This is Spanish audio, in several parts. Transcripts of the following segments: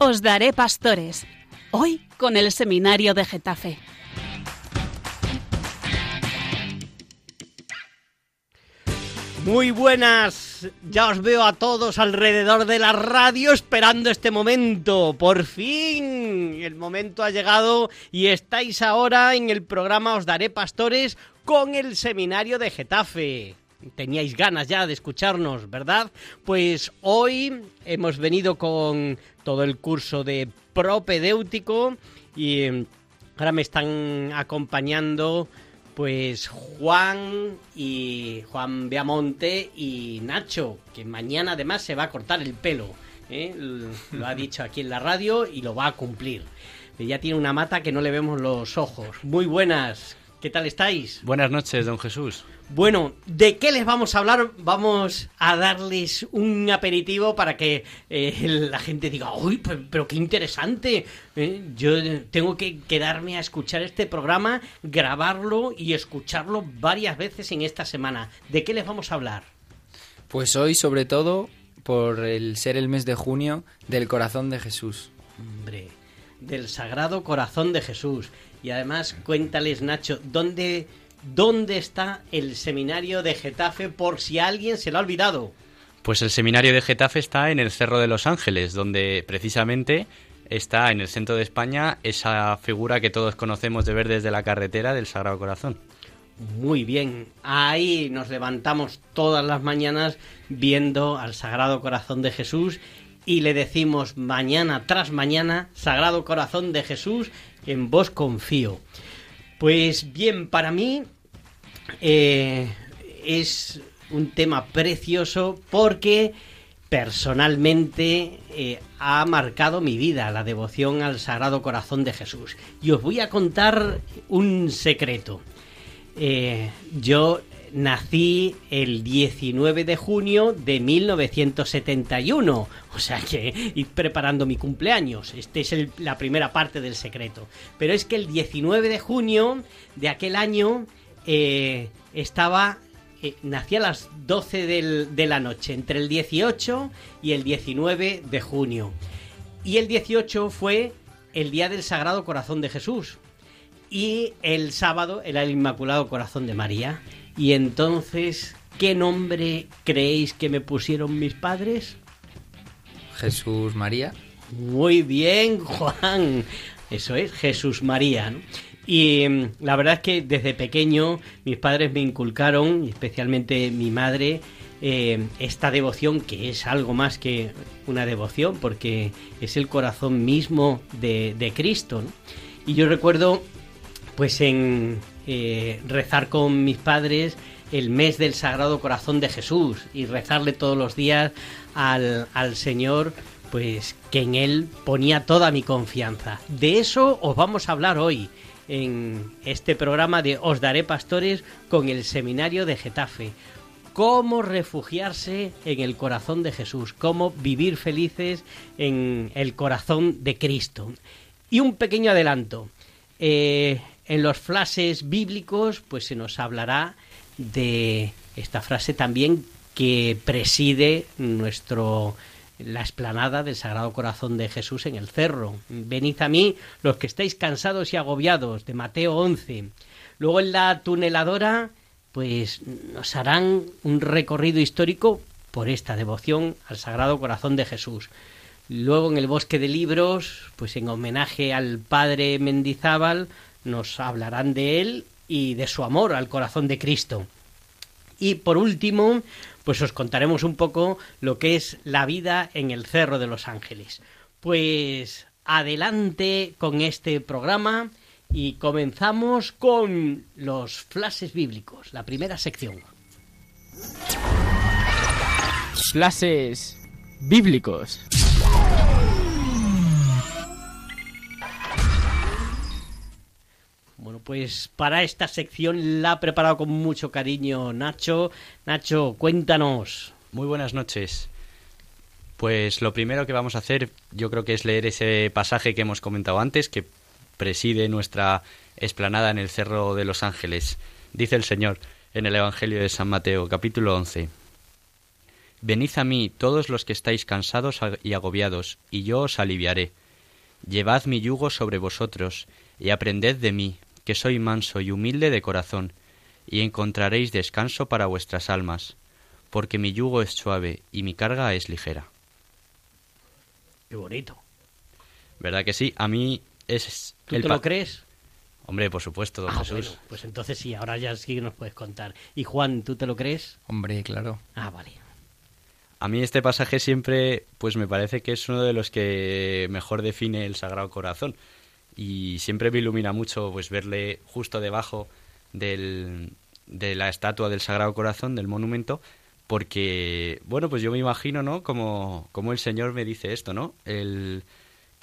Os daré pastores. Hoy con el seminario de Getafe. Muy buenas, ya os veo a todos alrededor de la radio esperando este momento. Por fin, el momento ha llegado y estáis ahora en el programa Os Daré Pastores con el seminario de Getafe. Teníais ganas ya de escucharnos, ¿verdad? Pues hoy hemos venido con todo el curso de propedéutico y eh, ahora me están acompañando pues Juan y Juan Beamonte y Nacho, que mañana además se va a cortar el pelo. ¿eh? Lo ha dicho aquí en la radio y lo va a cumplir. Ya tiene una mata que no le vemos los ojos. Muy buenas, ¿qué tal estáis? Buenas noches, don Jesús. Bueno, ¿de qué les vamos a hablar? Vamos a darles un aperitivo para que eh, la gente diga, uy, pero, pero qué interesante. ¿eh? Yo tengo que quedarme a escuchar este programa, grabarlo y escucharlo varias veces en esta semana. ¿De qué les vamos a hablar? Pues hoy, sobre todo, por el ser el mes de junio del corazón de Jesús. Hombre, del Sagrado Corazón de Jesús. Y además, cuéntales, Nacho, ¿dónde ¿Dónde está el seminario de Getafe por si alguien se lo ha olvidado? Pues el seminario de Getafe está en el Cerro de los Ángeles, donde precisamente está en el centro de España esa figura que todos conocemos de ver desde la carretera del Sagrado Corazón. Muy bien, ahí nos levantamos todas las mañanas viendo al Sagrado Corazón de Jesús y le decimos mañana tras mañana, Sagrado Corazón de Jesús, en vos confío. Pues bien, para mí eh, es un tema precioso porque personalmente eh, ha marcado mi vida, la devoción al Sagrado Corazón de Jesús. Y os voy a contar un secreto. Eh, yo nací el 19 de junio de 1971, o sea que ir preparando mi cumpleaños. Esta es la primera parte del secreto. Pero es que el 19 de junio de aquel año eh, estaba eh, nací a las 12 de la noche, entre el 18 y el 19 de junio. Y el 18 fue el día del Sagrado Corazón de Jesús. Y el sábado era el Inmaculado Corazón de María. Y entonces, ¿qué nombre creéis que me pusieron mis padres? Jesús María. Muy bien, Juan. Eso es, Jesús María. Y mm, la verdad es que desde pequeño mis padres me inculcaron, especialmente mi madre, eh, esta devoción que es algo más que una devoción porque es el corazón mismo de, Cristo. Y yo recuerdo pues en eh, rezar con mis padres el mes del Sagrado Corazón de Jesús y rezarle todos los días al, al Señor pues que en Él ponía toda mi confianza. De eso os vamos a hablar hoy en este programa de Os Daré Pastores con el Seminario de Getafe. Cómo refugiarse en el corazón de Jesús, cómo vivir felices en el corazón de Cristo. Y un pequeño adelanto. Eh, en los flashes bíblicos, pues se nos hablará de esta frase también que preside nuestro la explanada del Sagrado Corazón de Jesús en el cerro. Venid a mí los que estáis cansados y agobiados, de Mateo 11. Luego en la tuneladora, pues nos harán un recorrido histórico por esta devoción al Sagrado Corazón de Jesús. Luego en el bosque de libros, pues en homenaje al padre Mendizábal, nos hablarán de él y de su amor al corazón de Cristo. Y por último, pues os contaremos un poco lo que es la vida en el Cerro de los Ángeles. Pues adelante con este programa y comenzamos con los flashes bíblicos, la primera sección. Flashes bíblicos. Bueno, pues para esta sección la ha preparado con mucho cariño Nacho. Nacho, cuéntanos. Muy buenas noches. Pues lo primero que vamos a hacer yo creo que es leer ese pasaje que hemos comentado antes, que preside nuestra esplanada en el Cerro de los Ángeles. Dice el Señor en el Evangelio de San Mateo, capítulo 11. Venid a mí todos los que estáis cansados y agobiados, y yo os aliviaré. Llevad mi yugo sobre vosotros, y aprended de mí, que soy manso y humilde de corazón, y encontraréis descanso para vuestras almas, porque mi yugo es suave y mi carga es ligera. Qué bonito. ¿Verdad que sí? A mí es... ¿Tú te lo crees? Hombre, por supuesto, don ah, Jesús. pues entonces sí, ahora ya sí que nos puedes contar. Y Juan, ¿tú te lo crees? Hombre, claro. Ah, vale. A mí este pasaje siempre, pues me parece que es uno de los que mejor define el Sagrado Corazón. Y siempre me ilumina mucho pues verle justo debajo del, de la estatua del Sagrado Corazón, del monumento, porque, bueno, pues yo me imagino, ¿no? Como, como el Señor me dice esto, ¿no? El,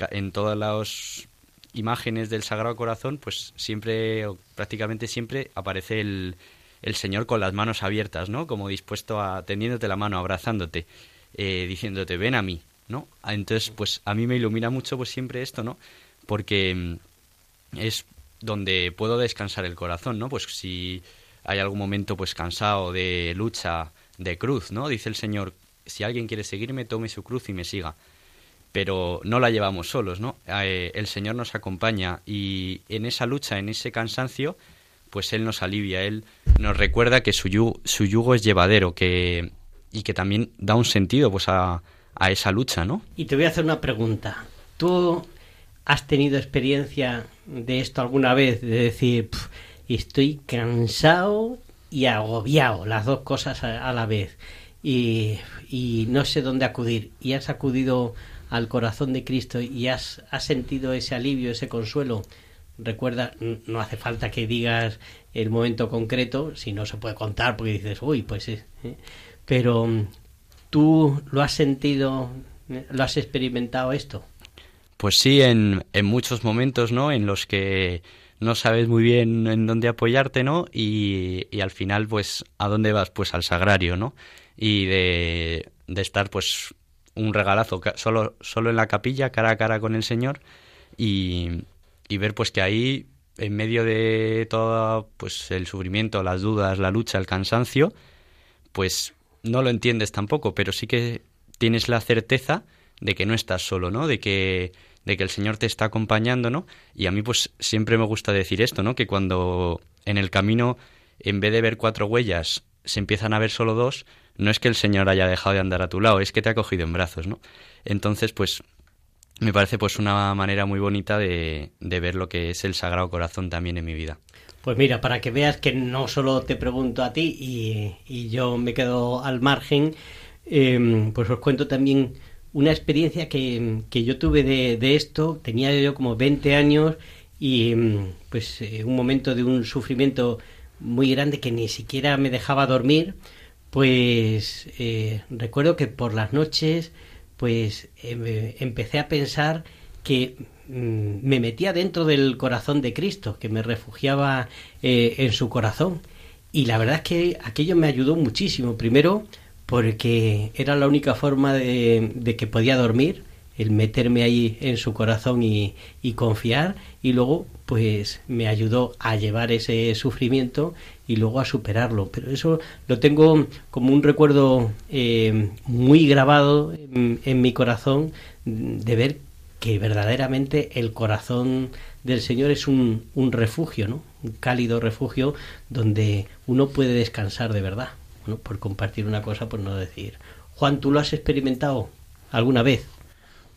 en todas las imágenes del Sagrado Corazón, pues siempre, o prácticamente siempre, aparece el, el Señor con las manos abiertas, ¿no? Como dispuesto a, tendiéndote la mano, abrazándote, eh, diciéndote, ven a mí, ¿no? Entonces, pues a mí me ilumina mucho pues siempre esto, ¿no? Porque mm, es donde puedo descansar el corazón, ¿no? Pues si hay algún momento pues cansado de lucha, de cruz, ¿no? Dice el Señor, si alguien quiere seguirme, tome su cruz y me siga. Pero no la llevamos solos, ¿no? Eh, el Señor nos acompaña y en esa lucha, en ese cansancio, pues Él nos alivia, Él nos recuerda que su yugo, su yugo es llevadero que, y que también da un sentido pues a, a esa lucha, ¿no? Y te voy a hacer una pregunta. ¿Tú has tenido experiencia de esto alguna vez? De decir, estoy cansado y agobiado, las dos cosas a, la vez. Y, no sé dónde acudir. Y has acudido al corazón de Cristo y has, has sentido ese alivio, ese consuelo recuerda, no hace falta que digas el momento concreto, si no se puede contar porque dices, uy, pues ¿eh? pero mm, tú lo has sentido, lo has experimentado esto. Pues sí, en, en muchos momentos, ¿no? En los que no sabes muy bien en dónde apoyarte, ¿no? Y, y al final, pues, ¿a dónde vas? Pues al sagrario, ¿no? Y de, de estar, pues, un regalazo solo, solo en la capilla, cara a cara con el Señor y, y ver pues que ahí en medio de todo pues el sufrimiento, las dudas, la lucha, el cansancio, pues no lo entiendes tampoco, pero sí que tienes la certeza de que no estás solo, ¿no? De que de que el Señor te está acompañando, ¿no? Y a mí pues siempre me gusta decir esto, ¿no? Que cuando en el camino en vez de ver cuatro huellas se empiezan a ver solo dos, no es que el Señor haya dejado de andar a tu lado, es que te ha cogido en brazos, ¿no? Entonces, pues me parece pues una manera muy bonita de, de, ver lo que es el Sagrado Corazón también en mi vida. Pues mira, para que veas que no solo te pregunto a ti y, y yo me quedo al margen, eh, pues os cuento también una experiencia que, que yo tuve de, de, esto. Tenía yo como 20 años y pues eh, un momento de un sufrimiento muy grande que ni siquiera me dejaba dormir. Pues eh, recuerdo que por las noches pues em, empecé a pensar que mm, me metía dentro del corazón de Cristo, que me refugiaba eh, en su corazón. Y la verdad es que aquello me ayudó muchísimo. Primero, porque era la única forma de, que podía dormir, el meterme ahí en su corazón y, y, confiar. Y luego, pues me ayudó a llevar ese sufrimiento y luego a superarlo. Pero eso lo tengo como un recuerdo eh, muy grabado en, en, mi corazón de ver que verdaderamente el corazón del Señor es un, un refugio, ¿no? un cálido refugio donde uno puede descansar de verdad. Por compartir una cosa, por no decir. Juan, ¿tú lo has experimentado alguna vez?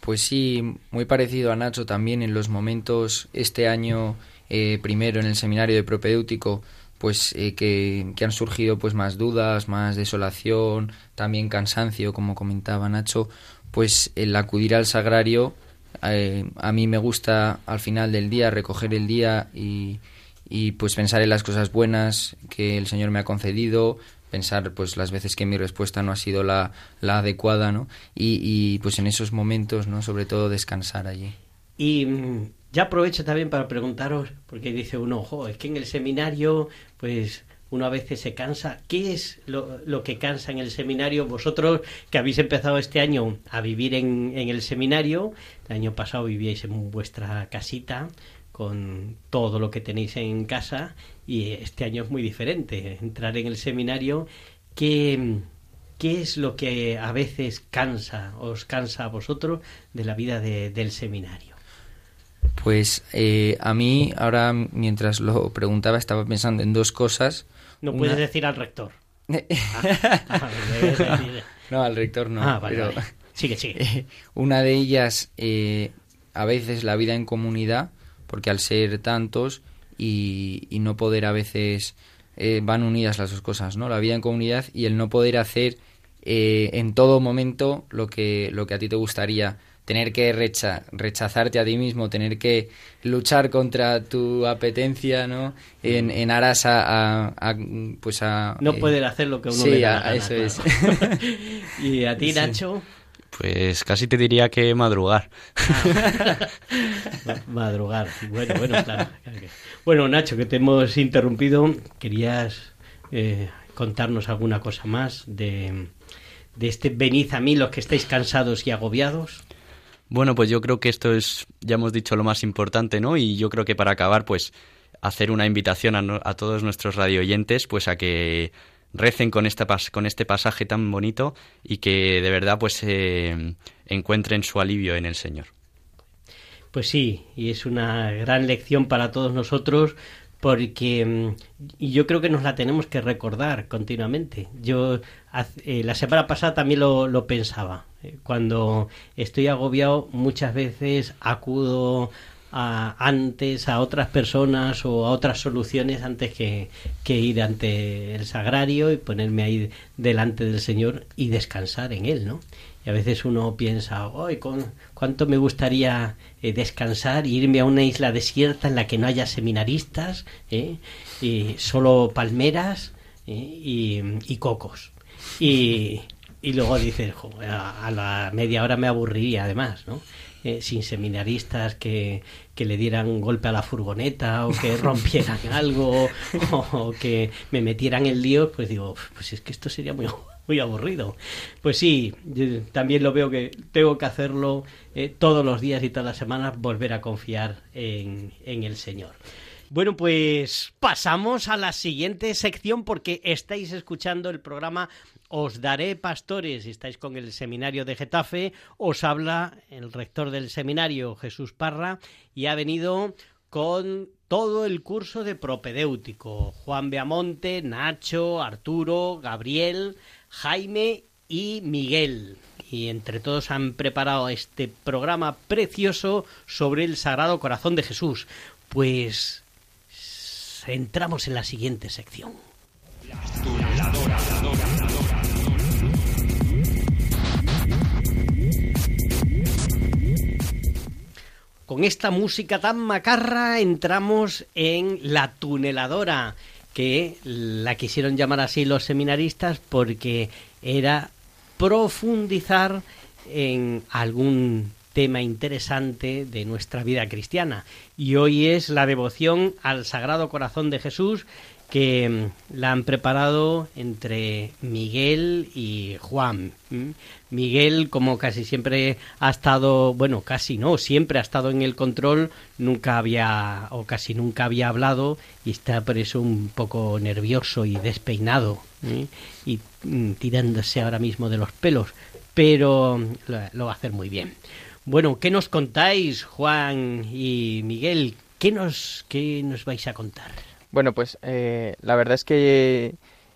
Pues sí, muy parecido a Nacho también en los momentos este año eh, primero en el seminario de propedéutico pues eh, que, que, han surgido pues más dudas, más desolación, también cansancio, como comentaba Nacho, pues el acudir al sagrario eh, a mí me gusta al final del día recoger el día y, y pues pensar en las cosas buenas que el Señor me ha concedido, pensar pues las veces que mi respuesta no ha sido la, la adecuada, ¿no? Y, y, pues en esos momentos, ¿no? Sobre todo descansar allí. Y mm, ya aprovecho también para preguntaros, porque dice uno, ojo, es que en el seminario, pues uno a veces se cansa. ¿Qué es lo, lo, que cansa en el seminario? Vosotros que habéis empezado este año a vivir en, en el seminario, el año pasado vivíais en vuestra casita, con todo lo que tenéis en casa y este año es muy diferente. Entrar en el seminario, ¿qué, ¿qué es lo que a veces cansa, os cansa a vosotros de la vida del seminario? Pues eh, a mí, ahora mientras lo preguntaba, estaba pensando en dos cosas. No puedes decir al rector. Ah, no, al rector no. Ah, vale, Sigue, sigue. Una de ellas, eh, a veces la vida en comunidad, porque al ser tantos y, no poder a veces eh, van unidas las dos cosas, ¿no? La vida en comunidad y el no poder hacer en todo momento lo que, lo que a ti te gustaría tener que rechazarte a ti mismo, tener que luchar contra tu apetencia, ¿no? En, en aras a, pues a no poder hacer lo que uno sí, le da eso es. y a ti, Nacho. Pues casi te diría que madrugar. madrugar. Bueno, bueno, claro. Bueno, Nacho, que te hemos interrumpido, querías eh, contarnos alguna cosa más de, de este venid a mí los que estáis cansados y agobiados. Bueno, pues yo creo que esto es, ya hemos dicho lo más importante, ¿no? Y yo creo que para acabar, pues hacer una invitación a, todos nuestros radioyentes, pues a que recen con, esta con este pasaje tan bonito y que de verdad pues eh, encuentren su alivio en el Señor. Pues sí, y es una gran lección para todos nosotros porque mm, y yo creo que nos la tenemos que recordar continuamente. Yo eh, la semana pasada también lo, lo pensaba. Eh, cuando estoy agobiado muchas veces acudo a, antes a otras personas o a otras soluciones antes que, que, ir ante el sagrario y ponerme ahí delante del Señor y descansar en Él, ¿no? Y a veces uno piensa, ¡ay, cuánto me gustaría eh, descansar e irme a una isla desierta en la que no haya seminaristas, ¿eh? y solo palmeras y, y, cocos? Y, y luego dices, a, la media hora me aburriría además, ¿no? Eh, sin seminaristas que, que, le dieran un golpe a la furgoneta o que rompieran algo o, que me metieran en lío, pues digo, pues es que esto sería muy, muy aburrido. Pues sí, también lo veo que tengo que hacerlo eh, todos los días y todas las semanas, volver a confiar en, en el Señor. Bueno, pues pasamos a la siguiente sección porque estáis escuchando el programa os daré pastores, estáis con el seminario de Getafe, os habla el rector del seminario, Jesús Parra, y ha venido con todo el curso de propedéutico, Juan Beamonte, Nacho, Arturo, Gabriel, Jaime y Miguel. Y entre todos han preparado este programa precioso sobre el Sagrado Corazón de Jesús. Pues entramos en la siguiente sección. Con esta música tan macarra entramos en la tuneladora, que la quisieron llamar así los seminaristas porque era profundizar en algún tema interesante de nuestra vida cristiana. Y hoy es la devoción al Sagrado Corazón de Jesús que mm, la han preparado entre Miguel y Juan. Miguel, como casi siempre ha estado, bueno, casi no, siempre ha estado en el control, nunca había o casi nunca había hablado y está por eso un poco nervioso y despeinado y mm, tirándose ahora mismo de los pelos, pero lo va a hacer muy bien. Bueno, ¿qué nos contáis, Juan y Miguel? ¿Qué nos, qué nos vais a contar? Bueno, pues eh, la verdad es que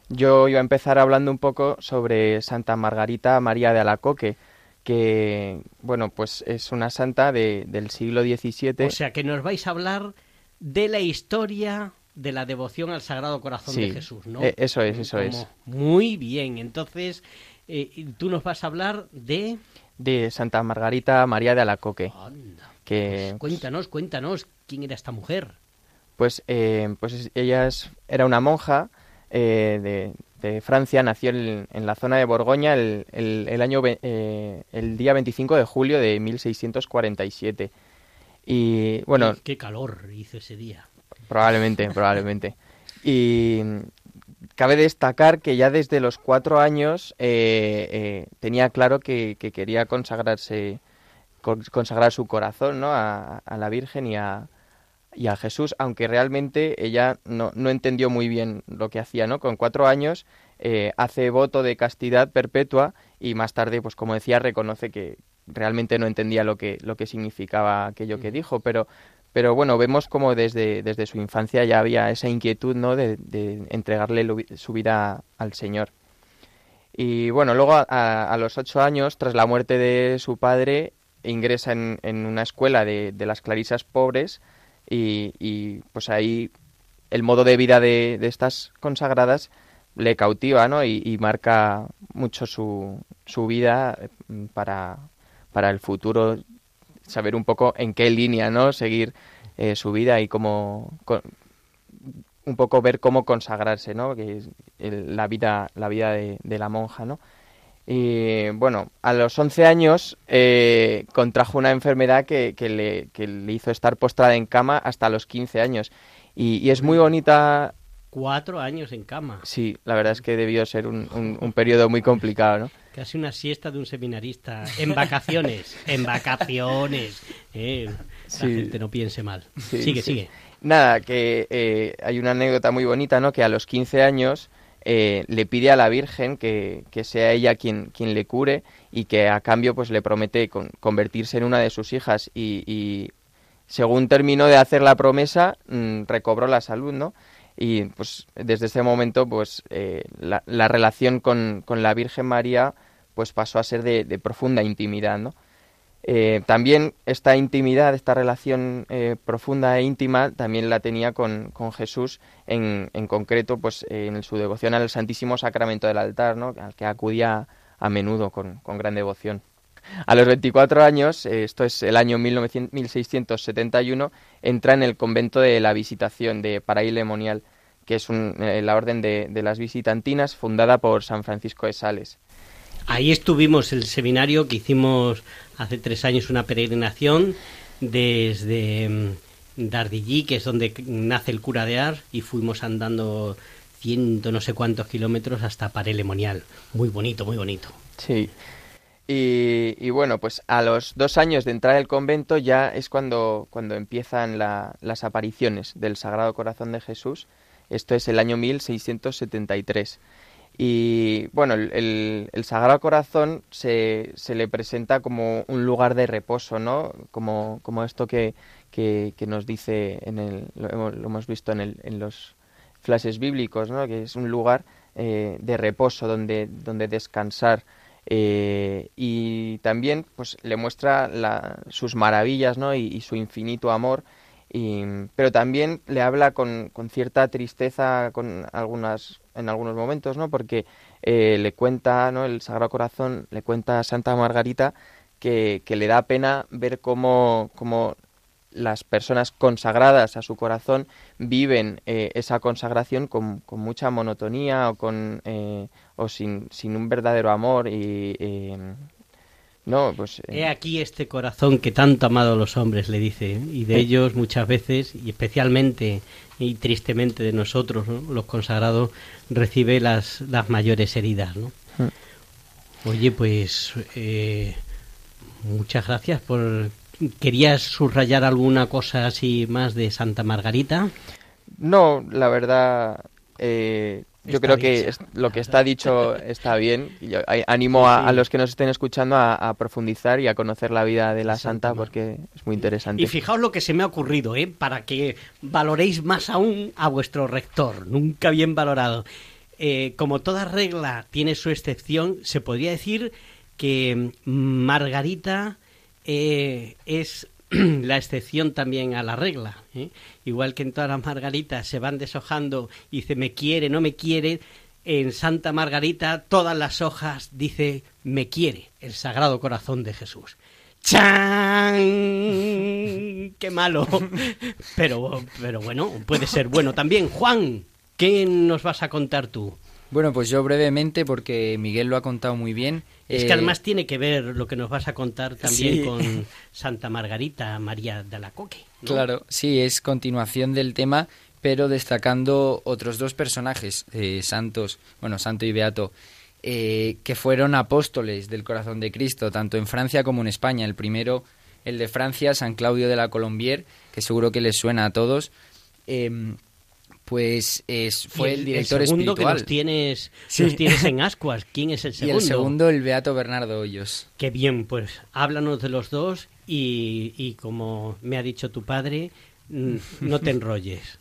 yo iba a empezar hablando un poco sobre Santa Margarita María de Alacoque, que, bueno, pues es una santa de, del siglo XVII. O sea, que nos vais a hablar de la historia de la devoción al Sagrado Corazón de Jesús, ¿no? Eh, eso es, eso es. Muy bien, entonces eh, tú nos vas a hablar de... De Santa Margarita María de Alacoque. Que... Pues cuéntanos, cuéntanos, ¿quién era esta mujer? pues, eh, pues ella era una monja eh, de, Francia, nació en, la zona de Borgoña el, el, año, eh, el día 25 de julio de 1647. Y bueno... Qué, calor hizo ese día. Probablemente, probablemente. Y cabe destacar que ya desde los cuatro años tenía claro que, quería consagrarse, consagrar su corazón ¿no? a la Virgen y a, y a Jesús, aunque realmente ella no, no entendió muy bien lo que hacía, ¿no? Con cuatro años eh, hace voto de castidad perpetua y más tarde, pues como decía, reconoce que realmente no entendía lo que, lo que significaba aquello que dijo, pero, pero bueno, vemos como desde, desde su infancia ya había esa inquietud ¿no? de, entregarle su vida al Señor. Y bueno, luego a, los ocho años, tras la muerte de su padre, ingresa en, una escuela de, de, las clarisas pobres y, y, pues ahí el modo de vida de, de estas consagradas le cautiva ¿no? y, marca mucho su, su vida mm, para, para el futuro, saber un poco en qué línea no seguir eh, su vida y cómo un poco ver cómo consagrarse, ¿no? Que es la vida, la vida de, la monja, ¿no? Y bueno, a los 11 años eh, contrajo una enfermedad que, que, le, que, le, hizo estar postrada en cama hasta los 15 años. Y, es muy bonita. Cuatro años en cama. Sí, la verdad es que debió ser un, un, periodo muy complicado, ¿no? Casi una siesta de un seminarista. En vacaciones, en vacaciones. Eh, la gente no piense mal. sigue, sigue. Nada, que eh, hay una anécdota muy bonita, ¿no? Que a los 15 años eh, le pide a la Virgen que, que, sea ella quien, quien le cure y que a cambio pues le promete convertirse en una de sus hijas y, y según terminó de hacer la promesa mm, recobró la salud, ¿no? Y pues desde ese momento pues eh, la, la, relación con, con, la Virgen María pues pasó a ser de, de profunda intimidad, ¿no? Eh, también esta intimidad, esta relación eh, profunda e íntima, también la tenía con, Jesús, en, en, concreto, pues en su devoción al Santísimo Sacramento del altar, ¿no? al que acudía a menudo con, gran devoción. A los 24 años, eh, esto es el año 1671, entra en el convento de la Visitación de Paraílemonial, que es la orden de, de las visitantinas fundada por San Francisco de Sales. Ahí estuvimos el seminario que hicimos hace tres años una peregrinación desde mm, Dardillí, que es donde nace el cura de Ar, y fuimos andando ciento no sé cuántos kilómetros hasta Parelemonial. Muy bonito, muy bonito. Sí. Y, bueno, pues a los dos años de entrar al convento ya es cuando, cuando empiezan las apariciones del Sagrado Corazón de Jesús. Esto es el año 1673. Y bueno, el, Sagrado Corazón se, se, le presenta como un lugar de reposo, ¿no? Como, como esto que, que, nos dice, en el, lo, hemos, visto en, el, en los flashes bíblicos, ¿no? Que es un lugar eh, de reposo donde, donde descansar. Eh, y también pues le muestra la, sus maravillas ¿no? y, y su infinito amor pero también le habla con, con, cierta tristeza con algunas, en algunos momentos, ¿no? Porque eh, le cuenta, ¿no? El Sagrado Corazón le cuenta a Santa Margarita que, que le da pena ver cómo, cómo, las personas consagradas a su corazón viven eh, esa consagración con, con, mucha monotonía o, con, eh, o sin, sin, un verdadero amor y, no, pues... Eh, He aquí este corazón que tanto ha amado a los hombres, le dice, y de ellos muchas veces, y especialmente y tristemente de nosotros, los consagrados, recibe las, las mayores heridas, ¿no? Mm. Oye, pues muchas gracias por... ¿Querías subrayar alguna cosa así más de Santa Margarita? No, la verdad, eh, yo creo que lo que está dicho está bien. Yo animo a, los que nos estén escuchando a, profundizar y a conocer la vida de la santa porque es muy interesante. Y fijaos lo que se me ha ocurrido, ¿eh? para que valoréis más aún a vuestro rector, nunca bien valorado. Eh, como toda regla tiene su excepción, se podría decir que Margarita eh, es la excepción también a la regla. ¿eh? Igual que en todas las margaritas se van deshojando y dice me quiere, no me quiere, en Santa Margarita todas las hojas dice me quiere, el Sagrado Corazón de Jesús. ¡Chan! ¡Qué malo! Pero, pero bueno, puede ser bueno también. Juan, ¿qué nos vas a contar tú? Bueno, pues yo brevemente, porque Miguel lo ha contado muy bien. Es que eh, además tiene que ver lo que nos vas a contar también con Santa Margarita María de la Coque. Claro, sí, es continuación del tema, pero destacando otros dos personajes eh, santos, bueno, santo y beato, eh, que fueron apóstoles del corazón de Cristo, tanto en Francia como en España. El primero, el de Francia, San Claudio de la Colombier, que seguro que les suena a todos. Em, Pues es, fue el, director el segundo espiritual. que los tienes, los tienes en ascuas. ¿Quién es el segundo? Y el segundo, el Beato Bernardo Hoyos. Qué bien, pues háblanos de los dos y, y como me ha dicho tu padre, mm, no te enrolles.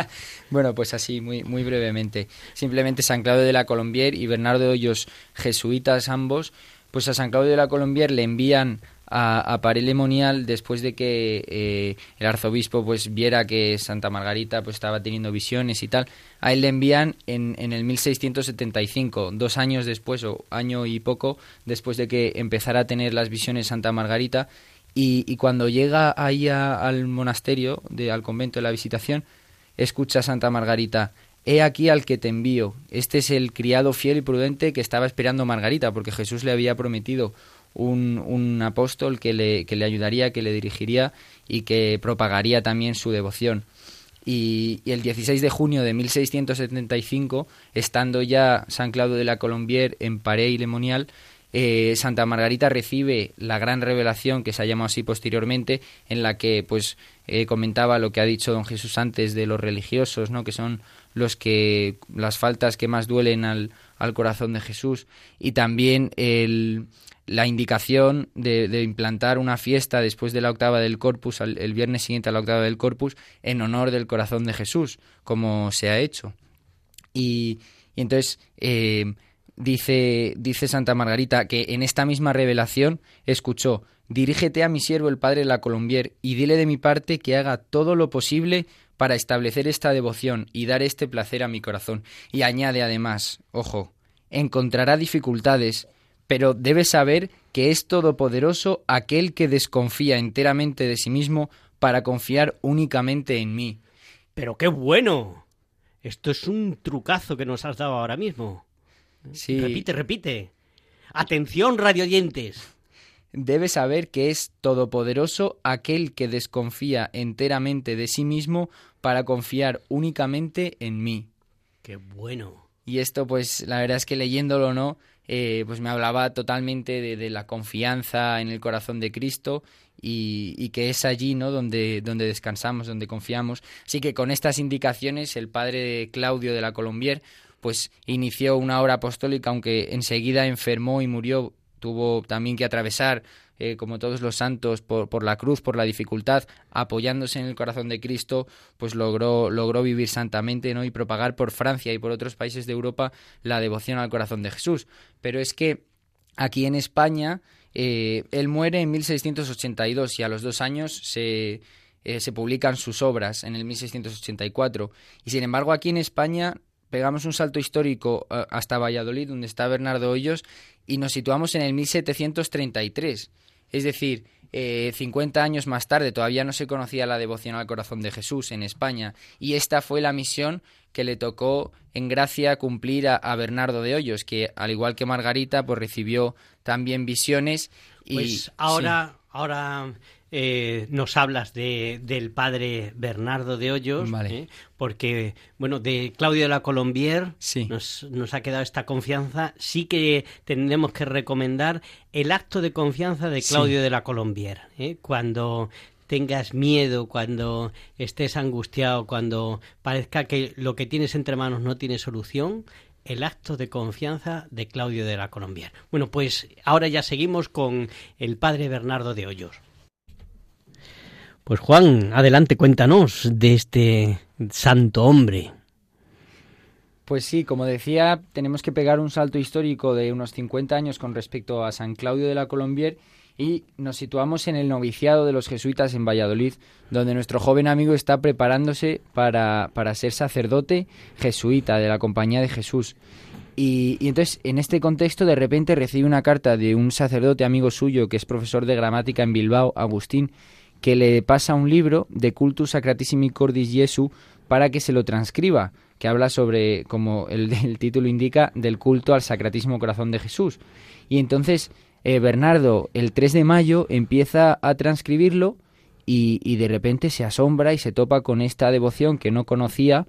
bueno, pues así, muy, muy brevemente. Simplemente San Claudio de la Colombier y Bernardo Hoyos, jesuitas ambos, pues a San Claudio de la Colombier le envían a, a Parelemonial después de que eh, el arzobispo pues viera que Santa Margarita pues estaba teniendo visiones y tal. A él le envían en, en el 1675, dos años después o año y poco después de que empezara a tener las visiones Santa Margarita. Y, y cuando llega ahí a, al monasterio, de, al convento de la visitación, escucha a Santa Margarita, He aquí al que te envío. Este es el criado fiel y prudente que estaba esperando Margarita, porque Jesús le había prometido un, un apóstol que le, que le ayudaría, que le dirigiría y que propagaría también su devoción. Y, el 16 de junio de 1675, estando ya San Claudio de la Colombier en Paré y Lemonial, eh, Santa Margarita recibe la gran revelación que se ha llamado así posteriormente, en la que pues eh, comentaba lo que ha dicho don Jesús antes de los religiosos, ¿no? que son los que las faltas que más duelen al, al corazón de Jesús y también la indicación de, de, implantar una fiesta después de la octava del Corpus, el, el viernes siguiente a la octava del Corpus, en honor del corazón de Jesús, como se ha hecho. Y, entonces eh, dice, dice Santa Margarita que en esta misma revelación escuchó, dirígete a mi siervo el padre la Colombier y dile de mi parte que haga todo lo posible para establecer esta devoción y dar este placer a mi corazón. Y añade además, ojo, encontrará dificultades, pero debe saber que es todopoderoso aquel que desconfía enteramente de sí mismo para confiar únicamente en mí. Pero qué bueno. Esto es un trucazo que nos has dado ahora mismo. Sí. Repite, repite. Atención, radioyentes. Debe saber que es todopoderoso aquel que desconfía enteramente de sí mismo para confiar únicamente en mí. Qué bueno. Y esto, pues, la verdad es que leyéndolo, ¿no? Eh, pues me hablaba totalmente de, de, la confianza en el corazón de Cristo y, y, que es allí, ¿no? Donde, donde descansamos, donde confiamos. Así que con estas indicaciones, el padre Claudio de la Colombier, pues inició una obra apostólica, aunque enseguida enfermó y murió tuvo también que atravesar, eh, como todos los santos, por, por, la cruz, por la dificultad, apoyándose en el corazón de Cristo, pues logró, logró vivir santamente ¿no? y propagar por Francia y por otros países de Europa la devoción al corazón de Jesús. Pero es que aquí en España, eh, él muere en 1682 y a los dos años se, eh, se publican sus obras en el 1684. Y sin embargo, aquí en España pegamos un salto histórico hasta Valladolid, donde está Bernardo Hoyos, y nos situamos en el 1733. Es decir, eh, 50 años más tarde todavía no se conocía la devoción al corazón de Jesús en España, y esta fue la misión que le tocó en gracia cumplir a, a Bernardo de Hoyos, que al igual que Margarita, pues recibió también visiones. Y, pues ahora, sí. ahora eh, nos hablas de, del padre Bernardo de Hoyos, vale. ¿eh? porque, bueno, de Claudio de la Colombier sí. nos, nos, ha quedado esta confianza. Sí que tendremos que recomendar el acto de confianza de Claudio sí. de la Colombier. ¿eh? Cuando tengas miedo, cuando estés angustiado, cuando parezca que lo que tienes entre manos no tiene solución, el acto de confianza de Claudio de la Colombier. Bueno, pues ahora ya seguimos con el padre Bernardo de Hoyos. Pues Juan, adelante, cuéntanos de este santo hombre. Pues sí, como decía, tenemos que pegar un salto histórico de unos 50 años con respecto a San Claudio de la Colombier y nos situamos en el noviciado de los jesuitas en Valladolid, donde nuestro joven amigo está preparándose para, para ser sacerdote jesuita de la Compañía de Jesús. Y, y, entonces, en este contexto, de repente recibe una carta de un sacerdote amigo suyo que es profesor de gramática en Bilbao, Agustín, que le pasa un libro de Cultus Sacratissimi Cordis Jesu para que se lo transcriba, que habla sobre, como el, título indica, del culto al Sacratísimo Corazón de Jesús. Y entonces eh, Bernardo, el 3 de mayo, empieza a transcribirlo y, de repente se asombra y se topa con esta devoción que no conocía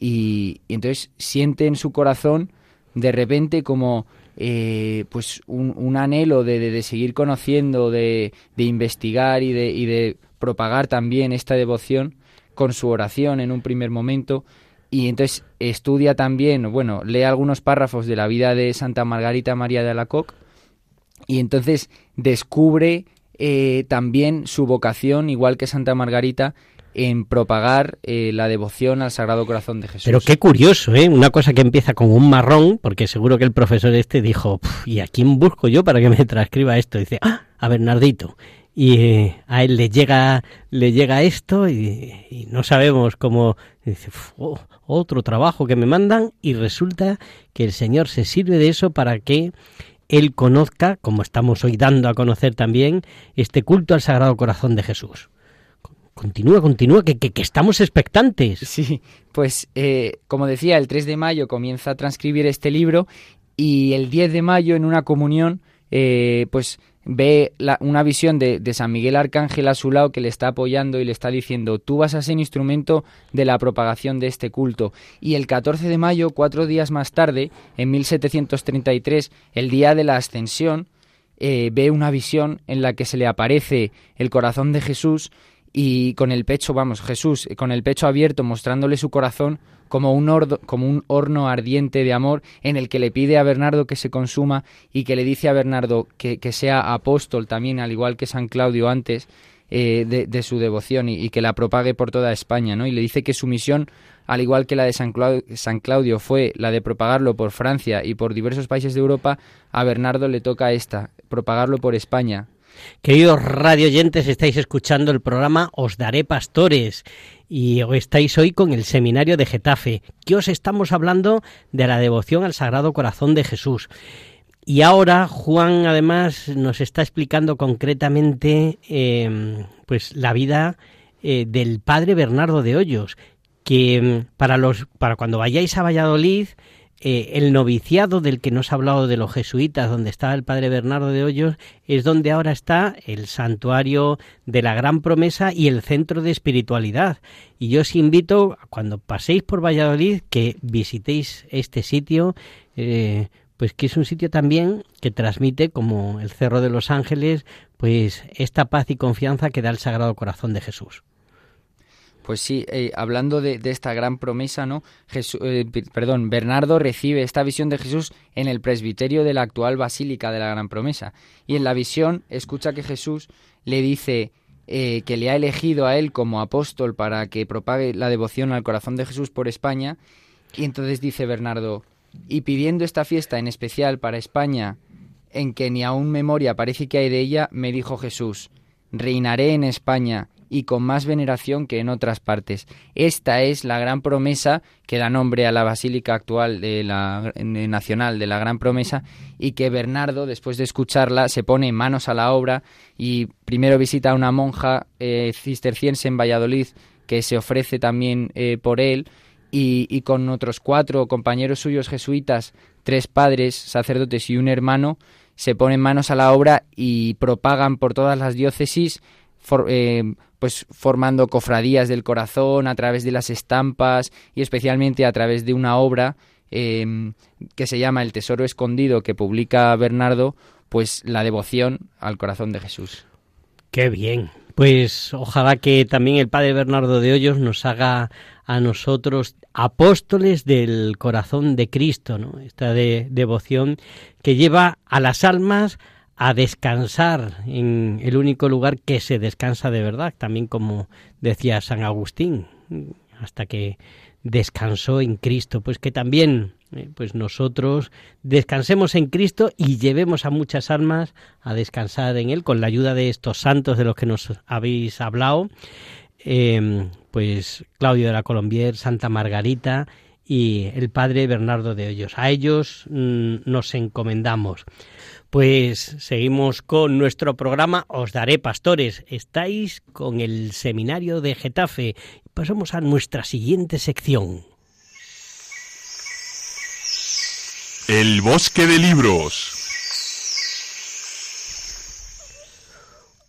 y entonces siente en su corazón de repente como eh, pues un, un anhelo de, de, seguir conociendo, de, de investigar y de, y de propagar también esta devoción con su oración en un primer momento. Y entonces estudia también, bueno, lee algunos párrafos de la vida de Santa Margarita María de Alacoque y entonces descubre eh, también su vocación, igual que Santa Margarita, en propagar eh, la devoción al Sagrado Corazón de Jesús. Pero qué curioso, ¿eh? Una cosa que empieza con un marrón, porque seguro que el profesor este dijo, ¿y a quién busco yo para que me transcriba esto? dice, ah, a Bernardito. Y eh, a él le llega, le llega esto y, no sabemos cómo... Dice, oh, otro trabajo que me mandan y resulta que el Señor se sirve de eso para que él conozca, como estamos hoy dando a conocer también, este culto al Sagrado Corazón de Jesús. Continúa, continúa, que, que, estamos expectantes. Sí, pues eh, como decía, el 3 de mayo comienza a transcribir este libro y el 10 de mayo en una comunión, eh, pues ve una visión de, San Miguel Arcángel a su lado que le está apoyando y le está diciendo, tú vas a ser instrumento de la propagación de este culto. Y el 14 de mayo, cuatro días más tarde, en 1733, el día de la ascensión, eh, ve una visión en la que se le aparece el corazón de Jesús y con el pecho, vamos, Jesús, con el pecho abierto, mostrándole su corazón, como un, como un horno ardiente de amor en el que le pide a Bernardo que se consuma y que le dice a Bernardo que, sea apóstol también, al igual que San Claudio antes, eh, de, su devoción y, que la propague por toda España, ¿no? Y le dice que su misión, al igual que la de San Claudio, San Claudio fue la de propagarlo por Francia y por diversos países de Europa, a Bernardo le toca esta, propagarlo por España, Queridos radioyentes, estáis escuchando el programa Os Daré Pastores y estáis hoy con el seminario de Getafe, que os estamos hablando de la devoción al Sagrado Corazón de Jesús. Y ahora Juan además nos está explicando concretamente em, pues la vida eh, del padre Bernardo de Hoyos, que em, para los para cuando vayáis a Valladolid eh, el noviciado del que nos ha hablado de los jesuitas, donde estaba el padre Bernardo de Hoyos, es donde ahora está el santuario de la Gran Promesa y el centro de espiritualidad. Y yo os invito, cuando paséis por Valladolid, que visitéis este sitio, eh, pues que es un sitio también que transmite, como el Cerro de los Ángeles, pues esta paz y confianza que da el Sagrado Corazón de Jesús. Pues sí, eh, hablando de, esta gran promesa, ¿no? Eh, perdón, Bernardo recibe esta visión de Jesús en el presbiterio de la actual Basílica de la Gran Promesa. Y en la visión escucha que Jesús le dice eh, que le ha elegido a él como apóstol para que propague la devoción al corazón de Jesús por España. Y entonces dice Bernardo, y pidiendo esta fiesta en especial para España, en que ni aún memoria parece que hay de ella, me dijo Jesús, reinaré en España y con más veneración que en otras partes. Esta es la gran promesa que da nombre a la basílica actual de la nacional de la Gran Promesa y que Bernardo después de escucharla se pone manos a la obra y primero visita a una monja eh, cisterciense en Valladolid que se ofrece también eh, por él y, y con otros cuatro compañeros suyos jesuitas, tres padres, sacerdotes y un hermano, se ponen manos a la obra y propagan por todas las diócesis eh, pues formando cofradías del corazón a través de las estampas y especialmente a través de una obra em, que se llama El Tesoro Escondido que publica Bernardo, pues la devoción al corazón de Jesús. Qué bien. Pues ojalá que también el Padre Bernardo de Hoyos nos haga a nosotros apóstoles del corazón de Cristo, ¿no? Esta de, devoción que lleva a las almas a descansar en el único lugar que se descansa de verdad, también como decía San Agustín, hasta que descansó en Cristo, pues que también eh, pues nosotros descansemos en Cristo y llevemos a muchas almas a descansar en Él con la ayuda de estos santos de los que nos habéis hablado, em, pues Claudio de la Colombier, Santa Margarita y el Padre Bernardo de Hoyos. A ellos mm, nos encomendamos. Pues seguimos con nuestro programa Os Daré Pastores. Estáis con el seminario de Getafe. Pasamos a nuestra siguiente sección. El bosque de libros.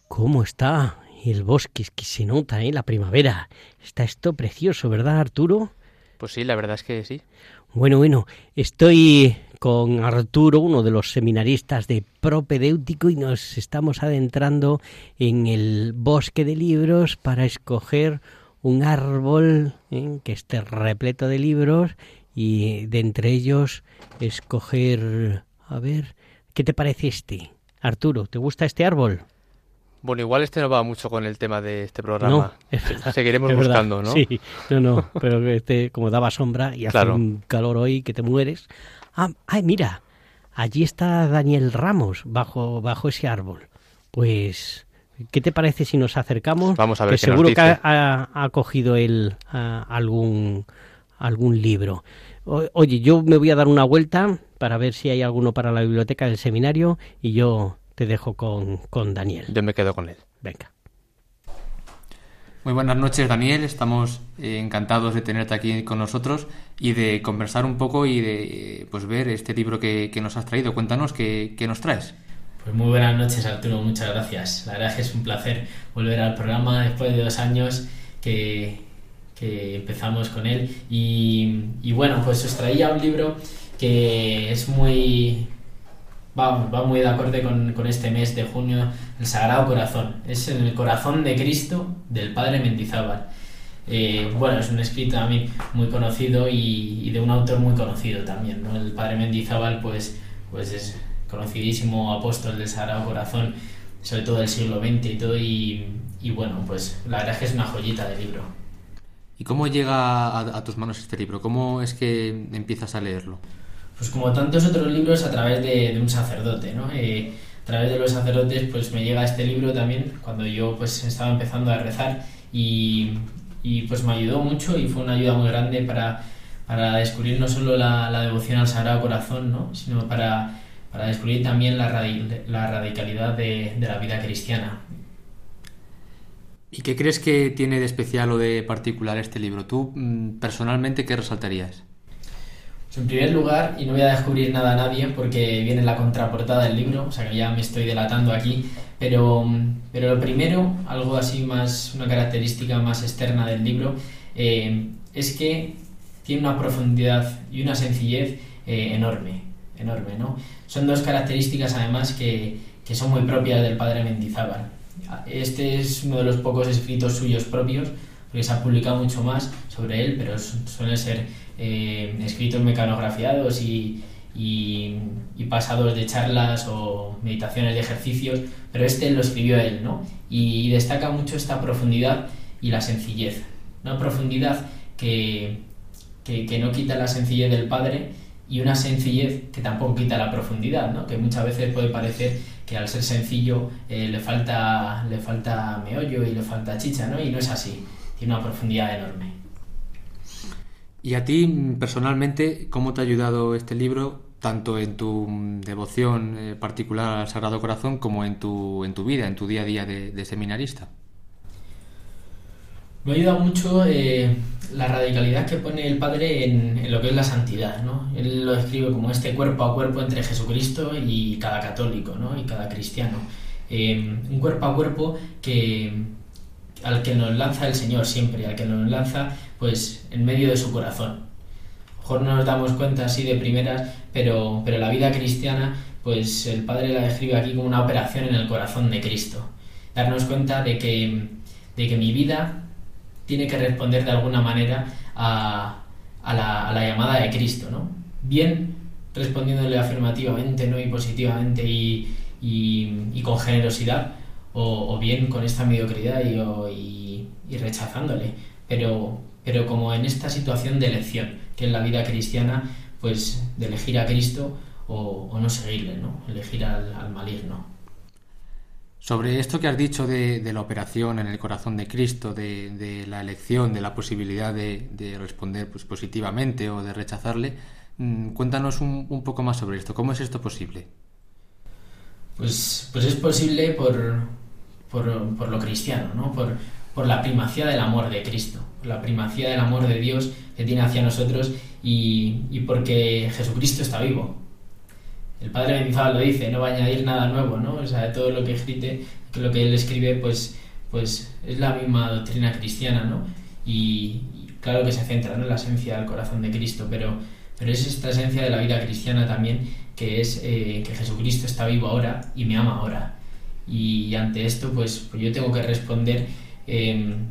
¿Cómo está el bosque? Es que se nota, ¿eh? La primavera. Está esto precioso, ¿verdad, Arturo? Pues sí, la verdad es que sí. Bueno, bueno, estoy con Arturo, uno de los seminaristas de propedéutico, y nos estamos adentrando en el bosque de libros para escoger un árbol ¿eh? que esté repleto de libros y de entre ellos escoger, a ver, ¿qué te parece este? Arturo, ¿te gusta este árbol? Bueno, igual este no va mucho con el tema de este programa. No, Seguiremos buscando, ¿no? Sí, no, no, pero este como daba sombra y hace un calor hoy que te mueres. Ah, ay, mira, allí está Daniel Ramos bajo bajo ese árbol. Pues ¿qué te parece si nos acercamos? Vamos a ver que seguro que ha, ha, cogido él algún algún libro. oye, yo me voy a dar una vuelta para ver si hay alguno para la biblioteca del seminario y yo te dejo con, con Daniel. Yo me quedo con él. Venga. Muy buenas noches, Daniel. Estamos eh, encantados de tenerte aquí con nosotros y de conversar un poco y de pues ver este libro que, nos has traído. Cuéntanos qué, nos traes. Pues muy buenas noches, Arturo. Muchas gracias. La verdad es que es un placer volver al programa después de dos años que, empezamos con él. Y, y bueno, pues os traía un libro que es muy va, muy de acorde con, este mes de junio, el Sagrado Corazón. Es el corazón de Cristo del Padre Mendizábal. Eh, bueno, es un escrito a mí muy conocido y, de un autor muy conocido también. El Padre Mendizábal, pues, pues es conocidísimo apóstol del Sagrado Corazón, sobre todo del siglo XX y todo. Y, bueno, pues la verdad es que es una joyita de libro. ¿Y cómo llega a tus manos este libro? ¿Cómo es que empiezas a leerlo? Pues como tantos otros libros, a través de, un sacerdote, ¿no? Eh, a través de los sacerdotes, pues me llega este libro también, cuando yo pues estaba empezando a rezar y, pues me ayudó mucho y fue una ayuda muy grande para, para descubrir no solo la, devoción al Sagrado Corazón, ¿no? sino para, para descubrir también la, la radicalidad de, de, la vida cristiana. ¿Y qué crees que tiene de especial o de particular este libro? ¿Tú mm, personalmente qué resaltarías? En primer lugar, y no voy a descubrir nada a nadie porque viene la contraportada del libro, o sea que ya me estoy delatando aquí, pero, pero lo primero, algo así más, una característica más externa del libro, eh, es que tiene una profundidad y una sencillez eh, enorme, enorme, ¿no? Son dos características además que, que son muy propias del padre Mendizábal. Este es uno de los pocos escritos suyos propios, porque se ha publicado mucho más sobre él, pero suele ser eh, escritos mecanografiados y, pasados de charlas o meditaciones de ejercicios, pero este lo escribió él, ¿no? Y, destaca mucho esta profundidad y la sencillez. Una profundidad que, que, no quita la sencillez del Padre y una sencillez que tampoco quita la profundidad, ¿no? Que muchas veces puede parecer que al ser sencillo eh, le, falta, le falta meollo y le falta chicha, ¿no? Y no es así. Tiene una profundidad enorme. Y a ti, personalmente, ¿cómo te ha ayudado este libro, tanto en tu devoción eh, particular al Sagrado Corazón como en tu, en tu vida, en tu día a día de, seminarista? Me ha ayudado mucho eh, la radicalidad que pone el Padre en, lo que es la santidad, ¿no? Él lo describe como este cuerpo a cuerpo entre Jesucristo y cada católico, ¿no? Y cada cristiano. Eh, un cuerpo a cuerpo que, al que nos lanza el Señor siempre, al que nos lanza pues en medio de su corazón. A lo mejor no nos damos cuenta así de primeras, pero, pero la vida cristiana, pues el Padre la describe aquí como una operación en el corazón de Cristo. Darnos cuenta de que, de que mi vida tiene que responder de alguna manera a, a, la, llamada de Cristo, ¿no? Bien respondiéndole afirmativamente ¿no? y positivamente y, y con generosidad, o, bien con esta mediocridad y, y, rechazándole. Pero, pero como en esta situación de elección, que en la vida cristiana, pues de elegir a Cristo o, no seguirle, ¿no? elegir al, maligno. Sobre esto que has dicho de, la operación en el corazón de Cristo, de, la elección, de la posibilidad de, responder pues, positivamente o de rechazarle, mm, cuéntanos un, un, poco más sobre esto. ¿Cómo es esto posible? Pues, pues es posible por, por, por lo cristiano, ¿no? Por, por la primacía del amor de Cristo, la primacía del amor de Dios que tiene hacia nosotros y, y porque Jesucristo está vivo. El Padre Mendizábal lo dice, no va a añadir nada nuevo, ¿no? O sea, todo lo que escribe, lo que él escribe, pues, pues es la misma doctrina cristiana, ¿no? Y, claro que se centra en la esencia del corazón de Cristo, pero, pero es esta esencia de la vida cristiana también, que es eh, que Jesucristo está vivo ahora y me ama ahora. Y ante esto, pues, pues yo tengo que responder em,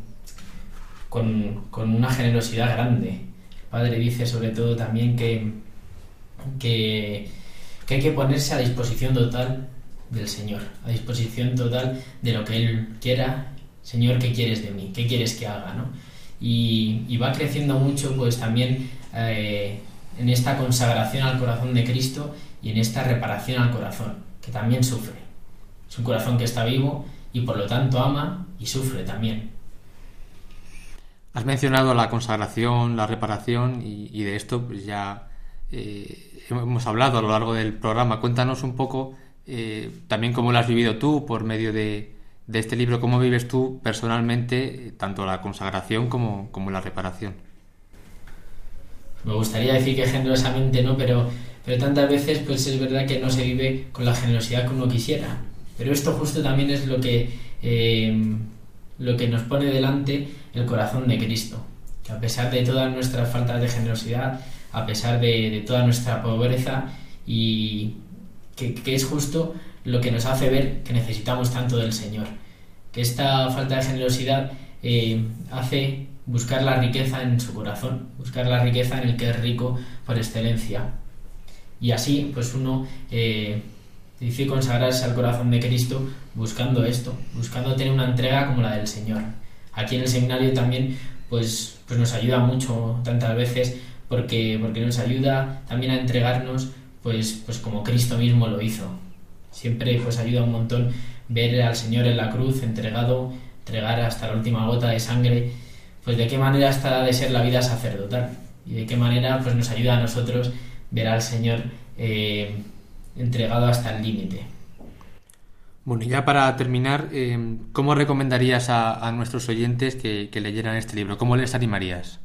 con, una generosidad grande. El Padre dice sobre todo también que, que, que hay que ponerse a disposición total del Señor, a disposición total de lo que Él quiera. Señor, ¿qué quieres de mí? ¿Qué quieres que haga? ¿no? Y, va creciendo mucho pues también eh, en esta consagración al corazón de Cristo y en esta reparación al corazón, que también sufre. Es un corazón que está vivo y por lo tanto ama y sufre también. Has mencionado la consagración, la reparación y, de esto pues ya eh, hemos hablado a lo largo del programa. Cuéntanos un poco eh, también cómo lo has vivido tú por medio de, este libro, cómo vives tú personalmente tanto la consagración como, como la reparación. Me gustaría decir que generosamente no, pero, pero tantas veces pues es verdad que no se vive con la generosidad que uno quisiera. Pero esto justo también es lo que, eh, lo que nos pone delante el corazón de Cristo. Que a pesar de todas nuestras faltas de generosidad, a pesar de, toda nuestra pobreza, y que, es justo lo que nos hace ver que necesitamos tanto del Señor. Que esta falta de generosidad eh, hace buscar la riqueza en su corazón, buscar la riqueza en el que es rico por excelencia. Y así, pues uno eh, dice consagrarse al corazón de Cristo buscando esto, buscando tener una entrega como la del Señor. Aquí en el seminario también, pues, pues nos ayuda mucho tantas veces porque, porque nos ayuda también a entregarnos, pues, pues como Cristo mismo lo hizo. Siempre pues ayuda un montón ver al Señor en la cruz entregado, entregar hasta la última gota de sangre pues de qué manera está de ser la vida sacerdotal y de qué manera pues nos ayuda a nosotros ver al Señor eh, entregado hasta el límite. Bueno, y ya para terminar, eh, ¿cómo recomendarías a, nuestros oyentes que, leyeran este libro? ¿Cómo les animarías?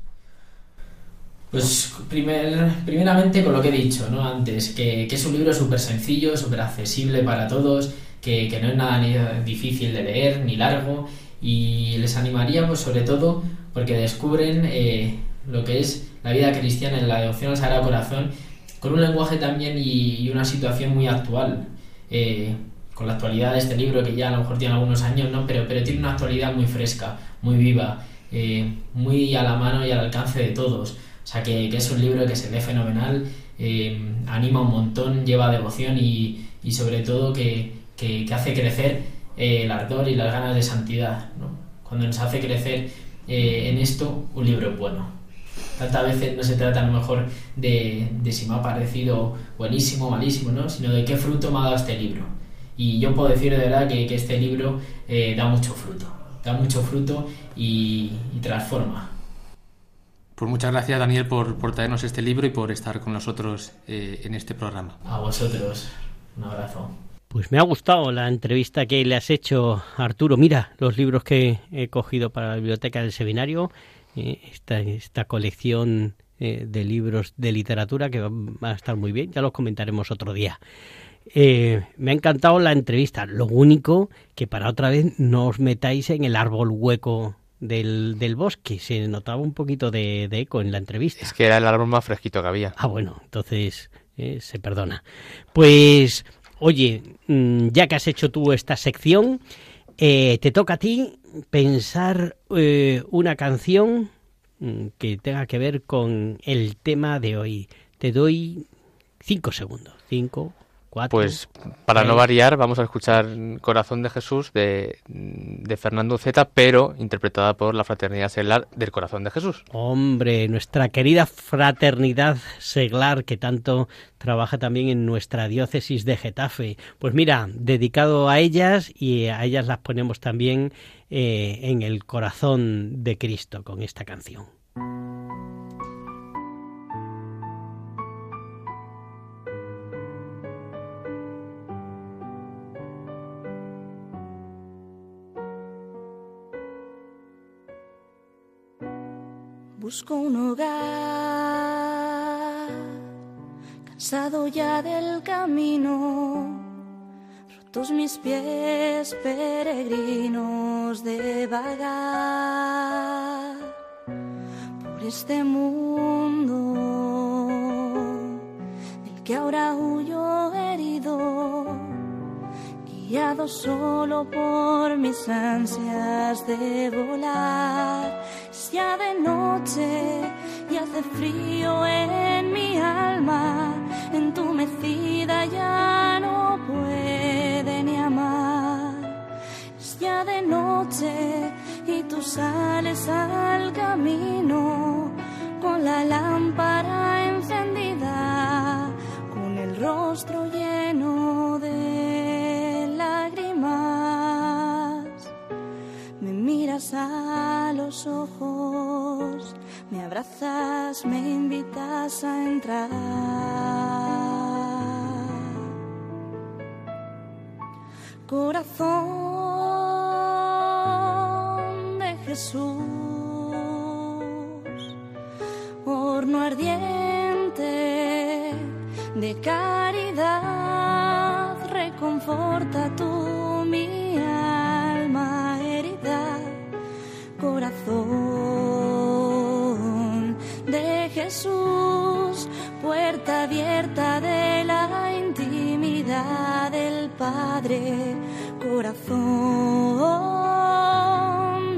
Pues primer, primeramente con lo que he dicho ¿no? antes, que, es un libro súper sencillo, súper accesible para todos, que, que, no es nada difícil de leer ni largo y les animaría pues sobre todo porque descubren eh, lo que es la vida cristiana en la devoción al Sagrado Corazón con un lenguaje también y, una situación muy actual. Eh, con la actualidad de este libro, que ya a lo mejor tiene algunos años, ¿no? pero, pero tiene una actualidad muy fresca, muy viva, eh, muy a la mano y al alcance de todos. O sea, que, es un libro que se lee fenomenal, anima un montón, lleva devoción y, y sobre todo que, que, que hace crecer el ardor y las ganas de santidad. ¿no? Cuando nos hace crecer eh, en esto un libro bueno. Tantas veces no se trata a lo mejor de, si me ha parecido buenísimo o malísimo, ¿no? sino de qué fruto me ha dado este libro. Y yo puedo decir de verdad que, este libro eh, da mucho fruto, da mucho fruto y, transforma. Pues muchas gracias Daniel por, por, traernos este libro y por estar con nosotros eh, en este programa. A vosotros, un abrazo. Pues me ha gustado la entrevista que le has hecho, Arturo. Mira los libros que he cogido para la biblioteca del seminario, eh, esta, esta colección eh, de libros de literatura que va a estar muy bien, ya los comentaremos otro día. Eh, me ha encantado la entrevista. Lo único que para otra vez no os metáis en el árbol hueco del, del bosque. Se notaba un poquito de, de, eco en la entrevista. Es que era el árbol más fresquito que había. Ah, bueno, entonces se perdona. Pues Oye, mm, ya que has hecho tú esta sección, eh, te toca a ti pensar eh, una canción mm, que tenga que ver con el tema de hoy. Te doy cinco segundos. Cinco, pues para no variar, vamos a escuchar Corazón de Jesús de, Fernando Zeta, pero interpretada por la Fraternidad Seglar del Corazón de Jesús. Hombre, nuestra querida Fraternidad Seglar, que tanto trabaja también en nuestra diócesis de Getafe. Pues mira, dedicado a ellas y a ellas las ponemos también eh, en el corazón de Cristo con esta canción. Busco un hogar, cansado ya del camino, rotos mis pies peregrinos de vagar por este mundo del que ahora huyo herido, guiado solo por mis ansias de volar ya de noche y hace frío en mi alma, entumecida ya no puede ni amar. Es ya de noche y tú sales al camino con la lámpara encendida, con el rostro lleno de a los ojos, me abrazas, me invitas a entrar. Corazón de Jesús, horno ardiente de caridad, reconforta tú Jesús, puerta abierta de la intimidad del Padre, corazón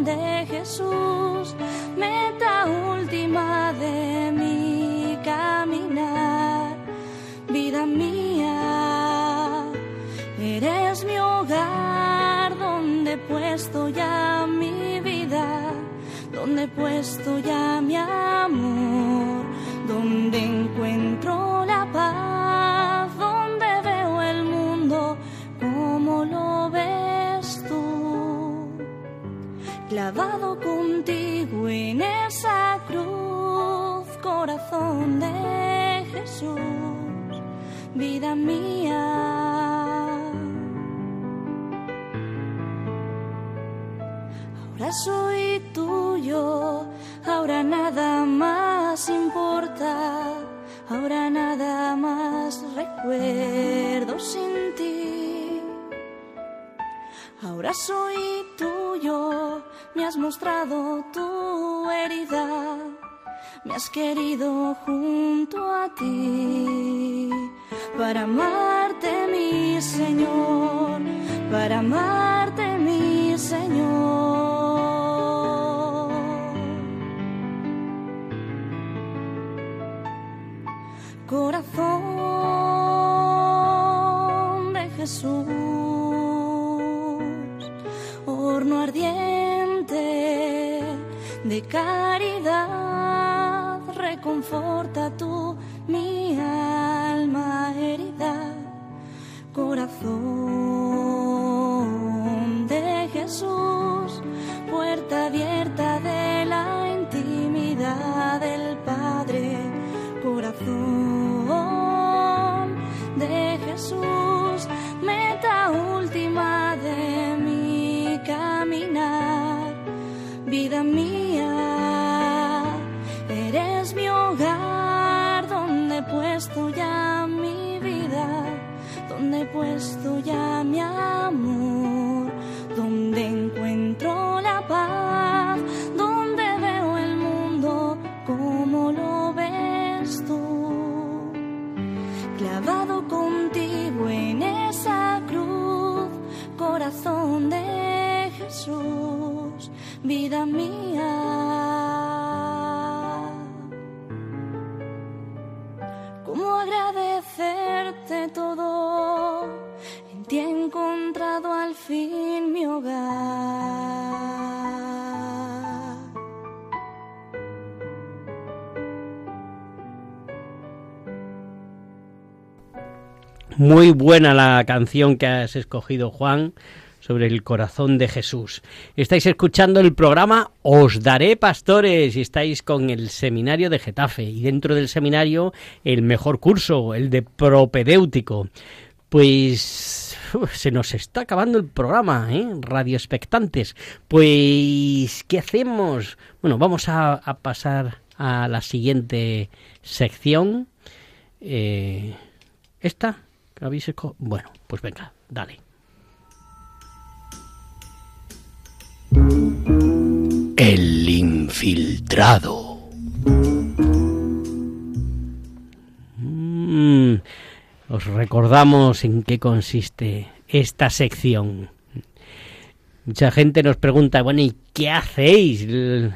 de Jesús, meta última de mi caminar, vida mía, eres mi hogar donde he puesto ya mi vida, donde he puesto ya mi amor, clavado contigo en esa cruz, corazón de Jesús, vida mía. Ahora soy tuyo, ahora nada más importa, ahora nada más recuerdo sin. Ahora soy tuyo, me has mostrado tu herida, me has querido junto a ti. Para amarte, mi Señor, para amarte, mi Señor. Corazón de Jesús, de caridad, reconforta tú mi alma herida, corazón de Jesús, puesto ya mi amor, donde encuentro la paz, donde veo el mundo como lo ves tú, clavado contigo en esa cruz, corazón de Jesús, vida mía. ¿Cómo agradecerte todo? Fin mi hogar. Muy buena la canción que has escogido, Juan, sobre el corazón de Jesús. Estáis escuchando el programa Os Daré Pastores y estáis con el seminario de Getafe y dentro del seminario el mejor curso, el de propedéutico. Pues uf, se nos está acabando el programa, ¿eh? Radio Expectantes. Pues, ¿qué hacemos? Bueno, vamos a, a pasar a la siguiente sección. Eh, ¿Esta? ¿Que habéis Bueno, pues venga, dale. El infiltrado. Mm, os recordamos en qué consiste esta sección. Mucha gente nos pregunta, bueno, ¿y qué hacéis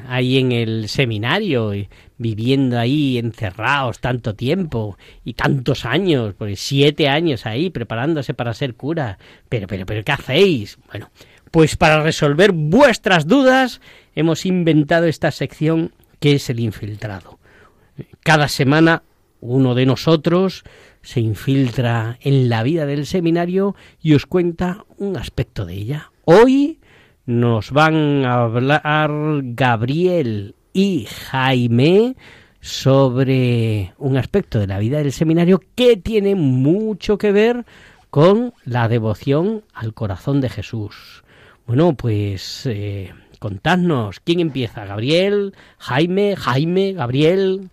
ahí en el seminario? Y Viviendo ahí encerrados tanto tiempo y tantos años, pues siete años ahí preparándose para ser cura. Pero, pero, pero, ¿qué hacéis? Bueno, pues para resolver vuestras dudas hemos inventado esta sección que es el infiltrado. Cada semana uno de nosotros se infiltra en la vida del seminario y os cuenta un aspecto de ella. Hoy nos van a hablar Gabriel y Jaime sobre un aspecto de la vida del seminario que tiene mucho que ver con la devoción al corazón de Jesús. Bueno, pues eh, contadnos, ¿quién empieza? ¿Gabriel? ¿Jaime? ¿Jaime? ¿Gabriel?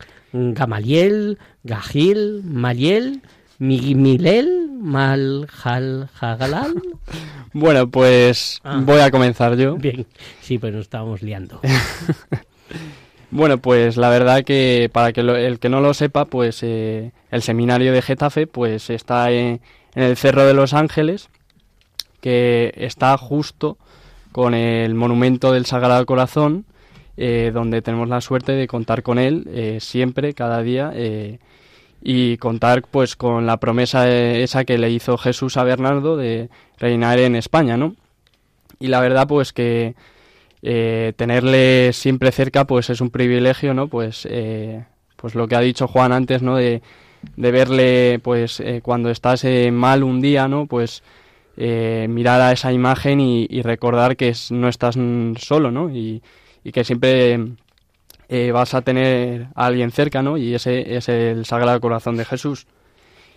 ¿Gamaliel? ¿Gagil? ¿Mayel? Mi- ¿Milel? ¿Maljal? ¿Jagalal? Bueno, pues Ah. voy a comenzar yo. Bien, sí, pues nos estábamos liando. Bueno, pues la verdad que para que lo- el que no lo sepa, pues eh, el seminario de Getafe pues está en, en el Cerro de los Ángeles, que está justo con el monumento del Sagrado Corazón, eh, donde tenemos la suerte de contar con él eh, siempre, cada día, eh, y contar pues con la promesa eh, esa que le hizo Jesús a Bernardo de reinar en España, ¿no? Y la verdad pues que tenerle siempre cerca pues es un privilegio no pues pues lo que ha dicho Juan antes no de, de verle pues cuando estás mal un día no pues mirar a esa imagen y, recordar que no estás solo no y, y que siempre eh, vas a tener a alguien cerca no y ese es el Sagrado Corazón de Jesús.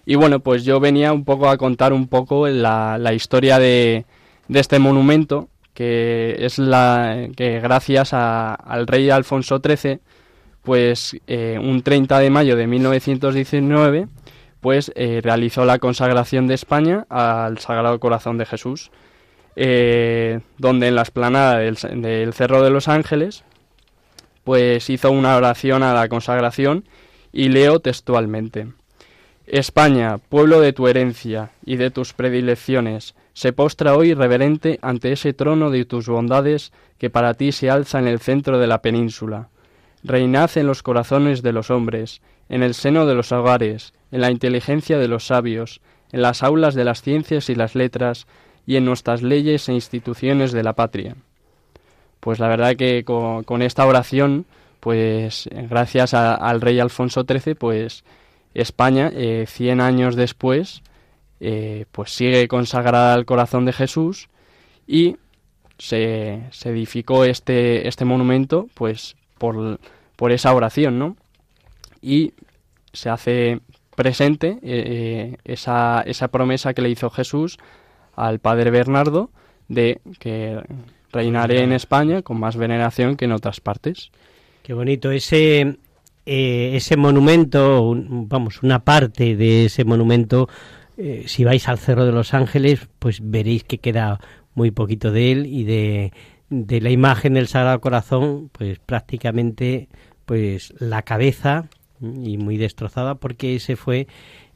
Y bueno pues yo venía un poco a contar un poco la, historia de, de este monumento que es la que gracias a- al rey Alfonso XIII, pues eh, un 30 de mayo de 1919, pues eh, realizó la consagración de España al Sagrado Corazón de Jesús, eh, donde en la esplanada del, del Cerro de los Ángeles, pues hizo una oración a la consagración y leo textualmente. España, pueblo de tu herencia y de tus predilecciones, se postra hoy reverente ante ese trono de tus bondades que para ti se alza en el centro de la península. Reinad en los corazones de los hombres, en el seno de los hogares, en la inteligencia de los sabios, en las aulas de las ciencias y las letras, y en nuestras leyes e instituciones de la patria. Pues la verdad que con, esta oración, pues eh, gracias al rey Alfonso XIII, pues España, eh, 100 años después, eh, pues sigue consagrada al corazón de Jesús y se, se edificó este, este monumento pues por, por esa oración, ¿no? Y se hace presente eh, esa, esa promesa que le hizo Jesús al padre Bernardo de que reinaré en España con más veneración que en otras partes. Qué bonito. Ese, eh, ese monumento, un- vamos, una parte de ese monumento, eh, si vais al Cerro de los Ángeles, pues veréis que queda muy poquito de él y de, de la imagen del Sagrado Corazón, pues prácticamente pues la cabeza y muy destrozada porque ese fue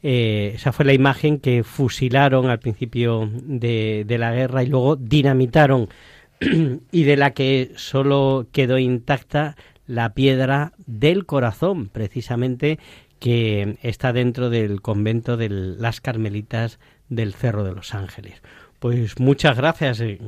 eh, esa fue la imagen que fusilaron al principio de, la guerra y luego dinamitaron y de la que solo quedó intacta la piedra del corazón, precisamente que está dentro del convento de las Carmelitas del Cerro de los Ángeles. Pues muchas gracias, eh,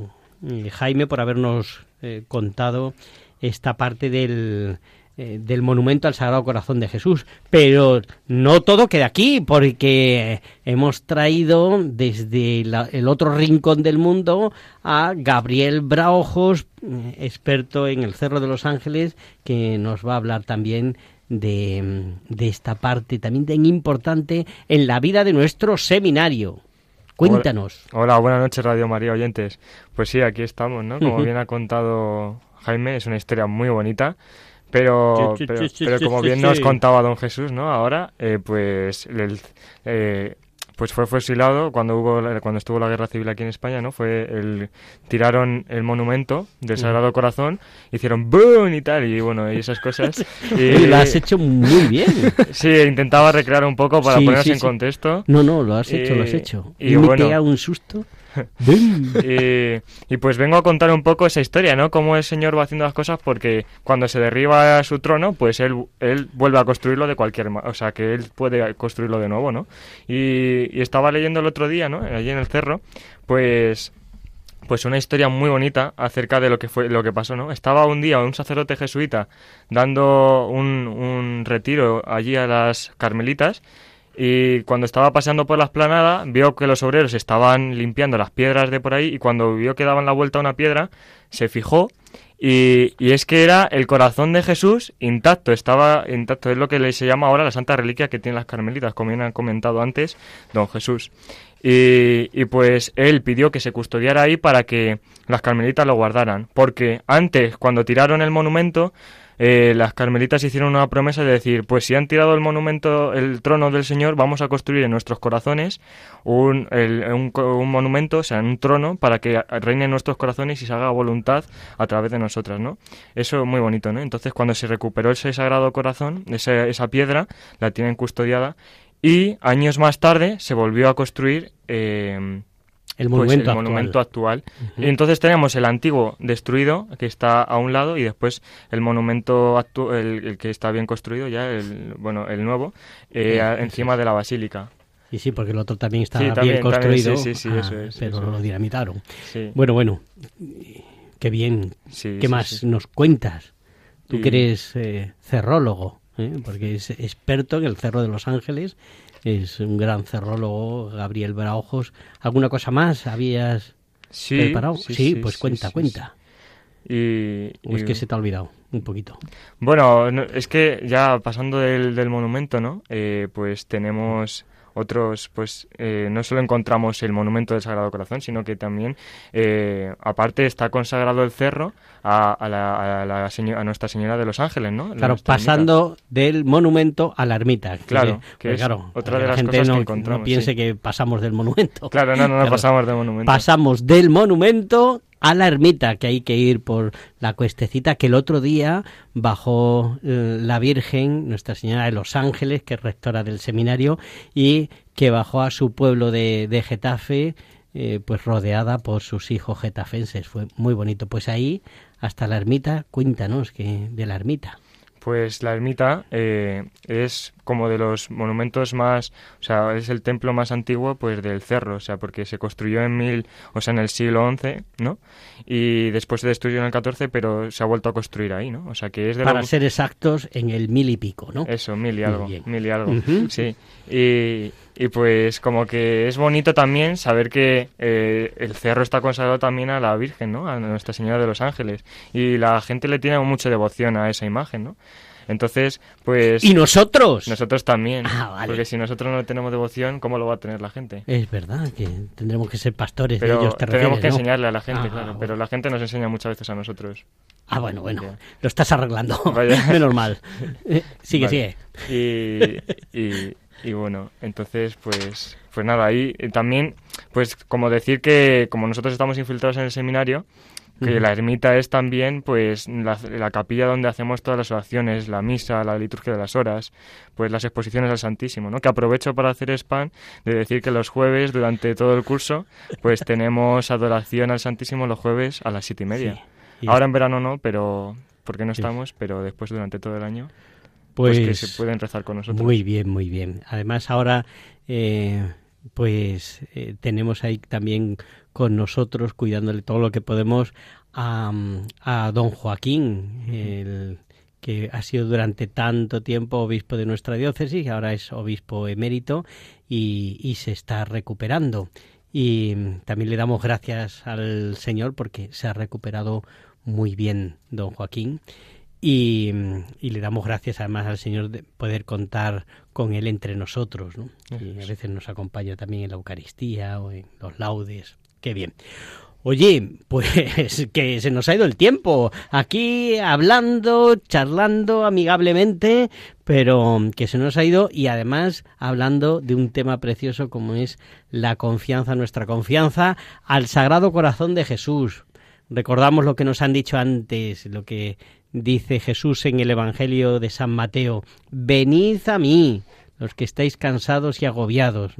Jaime, por habernos eh, contado esta parte del, eh, del monumento al Sagrado Corazón de Jesús. Pero no todo queda aquí, porque hemos traído desde la- el otro rincón del mundo a Gabriel Braojos, eh, experto en el Cerro de los Ángeles, que nos va a hablar también de, de esta parte también tan importante en la vida de nuestro seminario. Cuéntanos. Hola, hola, buenas noches Radio María oyentes. Pues sí, aquí estamos, ¿no? Como bien ha contado Jaime, es una historia muy bonita, pero, pero, pero como bien nos contaba don Jesús, ¿no? Ahora, eh, pues el- eh, pues fue fusilado cuando hubo cuando estuvo la guerra civil aquí en España, ¿no? Fue el tiraron el monumento del. Sagrado Corazón, hicieron boom y tal y bueno, y esas cosas. Oye, lo has hecho muy bien. Sí, intentaba recrear un poco para Sí, ponernos sí, en sí. contexto. No, no, lo has hecho, lo has Y- hecho. Y, Y me bueno, pega un susto. y, pues vengo a contar un poco esa historia, ¿no? Cómo el Señor va haciendo las cosas porque cuando se derriba su trono, pues él, él vuelve a construirlo de cualquier... ma- O sea, que él puede construirlo de nuevo, ¿no? Y, y estaba leyendo el otro día, ¿no? Allí en el cerro, pues pues una historia muy bonita acerca de lo que fue lo que pasó, ¿no? Estaba un día un sacerdote jesuita dando un, un retiro allí a las carmelitas y cuando estaba paseando por la esplanada vio que los obreros estaban limpiando las piedras de por ahí y cuando vio que daban la vuelta a una piedra se fijó y, y es que era el corazón de Jesús intacto, estaba intacto, es lo que se llama ahora la santa reliquia que tienen las carmelitas, como bien han comentado antes don Jesús. Y, y pues él pidió que se custodiara ahí para que las carmelitas lo guardaran, porque antes, cuando tiraron el monumento, eh, las carmelitas hicieron una promesa de decir, pues si han tirado el monumento, el trono del Señor, vamos a construir en nuestros corazones un, un monumento, o sea, un trono, para que reine en nuestros corazones y se haga voluntad a través de nosotras, ¿no? Eso es muy bonito, ¿no? Entonces, cuando se recuperó ese sagrado corazón, esa, esa piedra, la tienen custodiada, y años más tarde se volvió a construir... eh, El pues, monumento el actual. monumento actual. Ujú. Y entonces tenemos el antiguo destruido, que está a un lado, y después el monumento el, el que está bien construido, ya el, bueno, el nuevo, eh, Sí, encima de la basílica. Y sí, porque el otro también está Sí, bien también, también, construido. sí, sí, sí, Ah, eso es, Pero eso lo dinamitaron. Sí. Bueno, bueno. Qué bien. Sí, ¿Qué sí, más sí. nos cuentas? Tú que eres eh, cerrólogo, ¿eh? porque es experto en el Cerro de los Ángeles. Es un gran cerrólogo, Gabriel Braojos. ¿Alguna cosa más habías Sí, preparado? sí, Sí, sí, pues cuenta, cuenta. Y, ¿O es y- que se te ha olvidado un poquito? Bueno, no- es que ya pasando del, del monumento, ¿no? Eh, pues tenemos otros, pues eh, no solo encontramos el monumento del Sagrado Corazón, sino que también, eh, aparte, está consagrado el cerro a, a la, a, la seño- a Nuestra Señora de los Ángeles, ¿no? Claro, ermita. pasando del monumento a la ermita. Claro, que, que es claro, otra de que las la gente cosas que no, encontramos, no piense sí. que pasamos del monumento. Claro, no, no, no Claro. pasamos del monumento. Pasamos del monumento a la ermita, que hay que ir por la cuestecita que el otro día bajó eh, la Virgen, Nuestra Señora de los Ángeles, que es rectora del seminario, y que bajó a su pueblo de, de Getafe, eh, pues rodeada por sus hijos getafenses. Fue muy bonito. Pues ahí, hasta la ermita, cuéntanos que de la ermita. Pues la ermita eh, es como de los monumentos más, o sea, es el templo más antiguo pues del cerro, o sea, porque se construyó en mil, o sea, en el siglo XI, ¿no? Y después se destruyó en el XIV, pero se ha vuelto a construir ahí, ¿no? O sea, que es de Para los- ser exactos, en el mil y pico, ¿no? Eso, mil y algo, mil y algo, sí. Y, y pues como que es bonito también saber que eh, el cerro está consagrado también a la Virgen, ¿no? A Nuestra Señora de los Ángeles. Y la gente le tiene mucha devoción a esa imagen, ¿no? Entonces, pues... ¿Y nosotros? Nosotros también. Ah, vale. Porque si nosotros no tenemos devoción, ¿cómo lo va a tener la gente? Es verdad que tendremos que ser pastores Pero de ellos, te tenemos refieres, que ¿no? enseñarle a la gente, Ah, claro. bueno. Pero la gente nos enseña muchas veces a nosotros. Ah, bueno, bueno. Lo estás arreglando. Vaya. Menos mal. Eh, sigue, Vale. sigue. Y, y, y bueno, entonces, pues, pues nada, ahí eh, también, pues como decir que como nosotros estamos infiltrados en el seminario, que la ermita es también, pues, la, la capilla donde hacemos todas las oraciones, la misa, la liturgia de las horas, pues las exposiciones al Santísimo, ¿no? Que aprovecho para hacer spam de decir que los jueves, durante todo el curso, pues tenemos adoración al Santísimo los jueves a las siete y media. Sí. Y Ahora en verano no, pero porque no Sí. estamos, pero después durante todo el año, pues, Pues, que se pueden rezar con nosotros. Muy bien, muy bien. Además, ahora, eh, pues eh, tenemos ahí también con nosotros, cuidándole todo lo que podemos, a, a don Joaquín, el que ha sido durante tanto tiempo obispo de nuestra diócesis y ahora es obispo emérito y, y se está recuperando. Y también le damos gracias al Señor porque se ha recuperado muy bien don Joaquín y, y le damos gracias además al Señor de poder contar con Él entre nosotros. ¿no? Y a veces nos acompaña también en la Eucaristía o en los laudes. Qué bien. Oye, pues que se nos ha ido el tiempo aquí hablando, charlando amigablemente, pero que se nos ha ido y además hablando de un tema precioso como es la confianza, nuestra confianza al Sagrado Corazón de Jesús. Recordamos lo que nos han dicho antes, lo que dice Jesús en el Evangelio de San Mateo, venid a mí, los que estáis cansados y agobiados,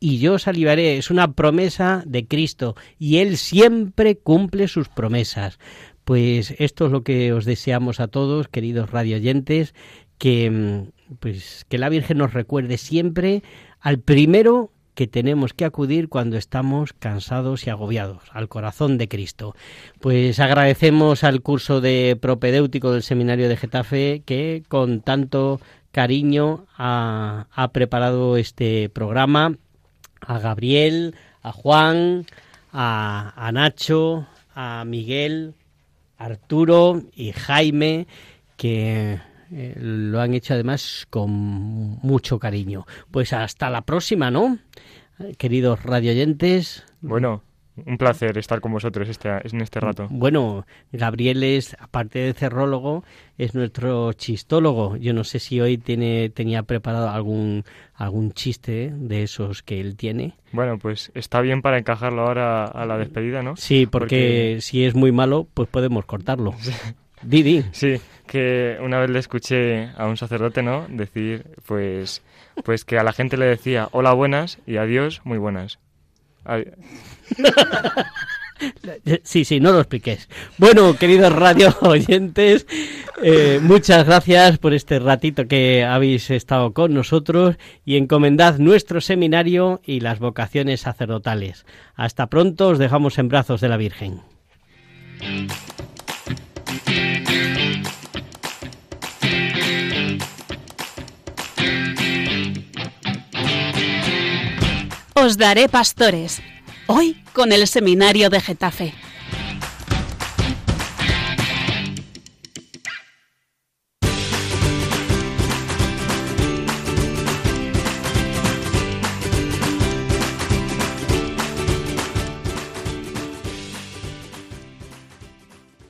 y yo salivaré. Es una promesa de Cristo y Él siempre cumple sus promesas. Pues esto es lo que os deseamos a todos, queridos radioyentes, que, mm, pues, que la Virgen nos recuerde siempre al primero que tenemos que acudir cuando estamos cansados y agobiados, al corazón de Cristo. Pues agradecemos al curso de propedéutico del Seminario de Getafe que con tanto cariño ha, preparado este programa, a Gabriel, a Juan, a, a Nacho, a Miguel, Arturo y Jaime, que eh, lo han hecho además con mucho cariño. Pues hasta la próxima, ¿no? Queridos radioyentes. Bueno, un placer estar con vosotros este, en este rato. Bueno, Gabriel es, aparte de cerrólogo, es nuestro chistólogo. Yo no sé si hoy tiene, tenía preparado algún, algún chiste de esos que él tiene. Bueno, pues está bien para encajarlo ahora a la despedida, ¿no? Sí, porque, si es muy malo, pues podemos cortarlo. Didi. Sí, que una vez le escuché a un sacerdote, ¿no? Decir, pues, pues que a la gente le decía hola buenas y adiós muy buenas. Sí, sí, no lo expliques. Bueno, queridos radio oyentes, eh, muchas gracias por este ratito que habéis estado con nosotros y encomendad nuestro seminario y las vocaciones sacerdotales. Hasta pronto, os dejamos en brazos de la Virgen. Os daré pastores. Hoy con el Seminario de Getafe.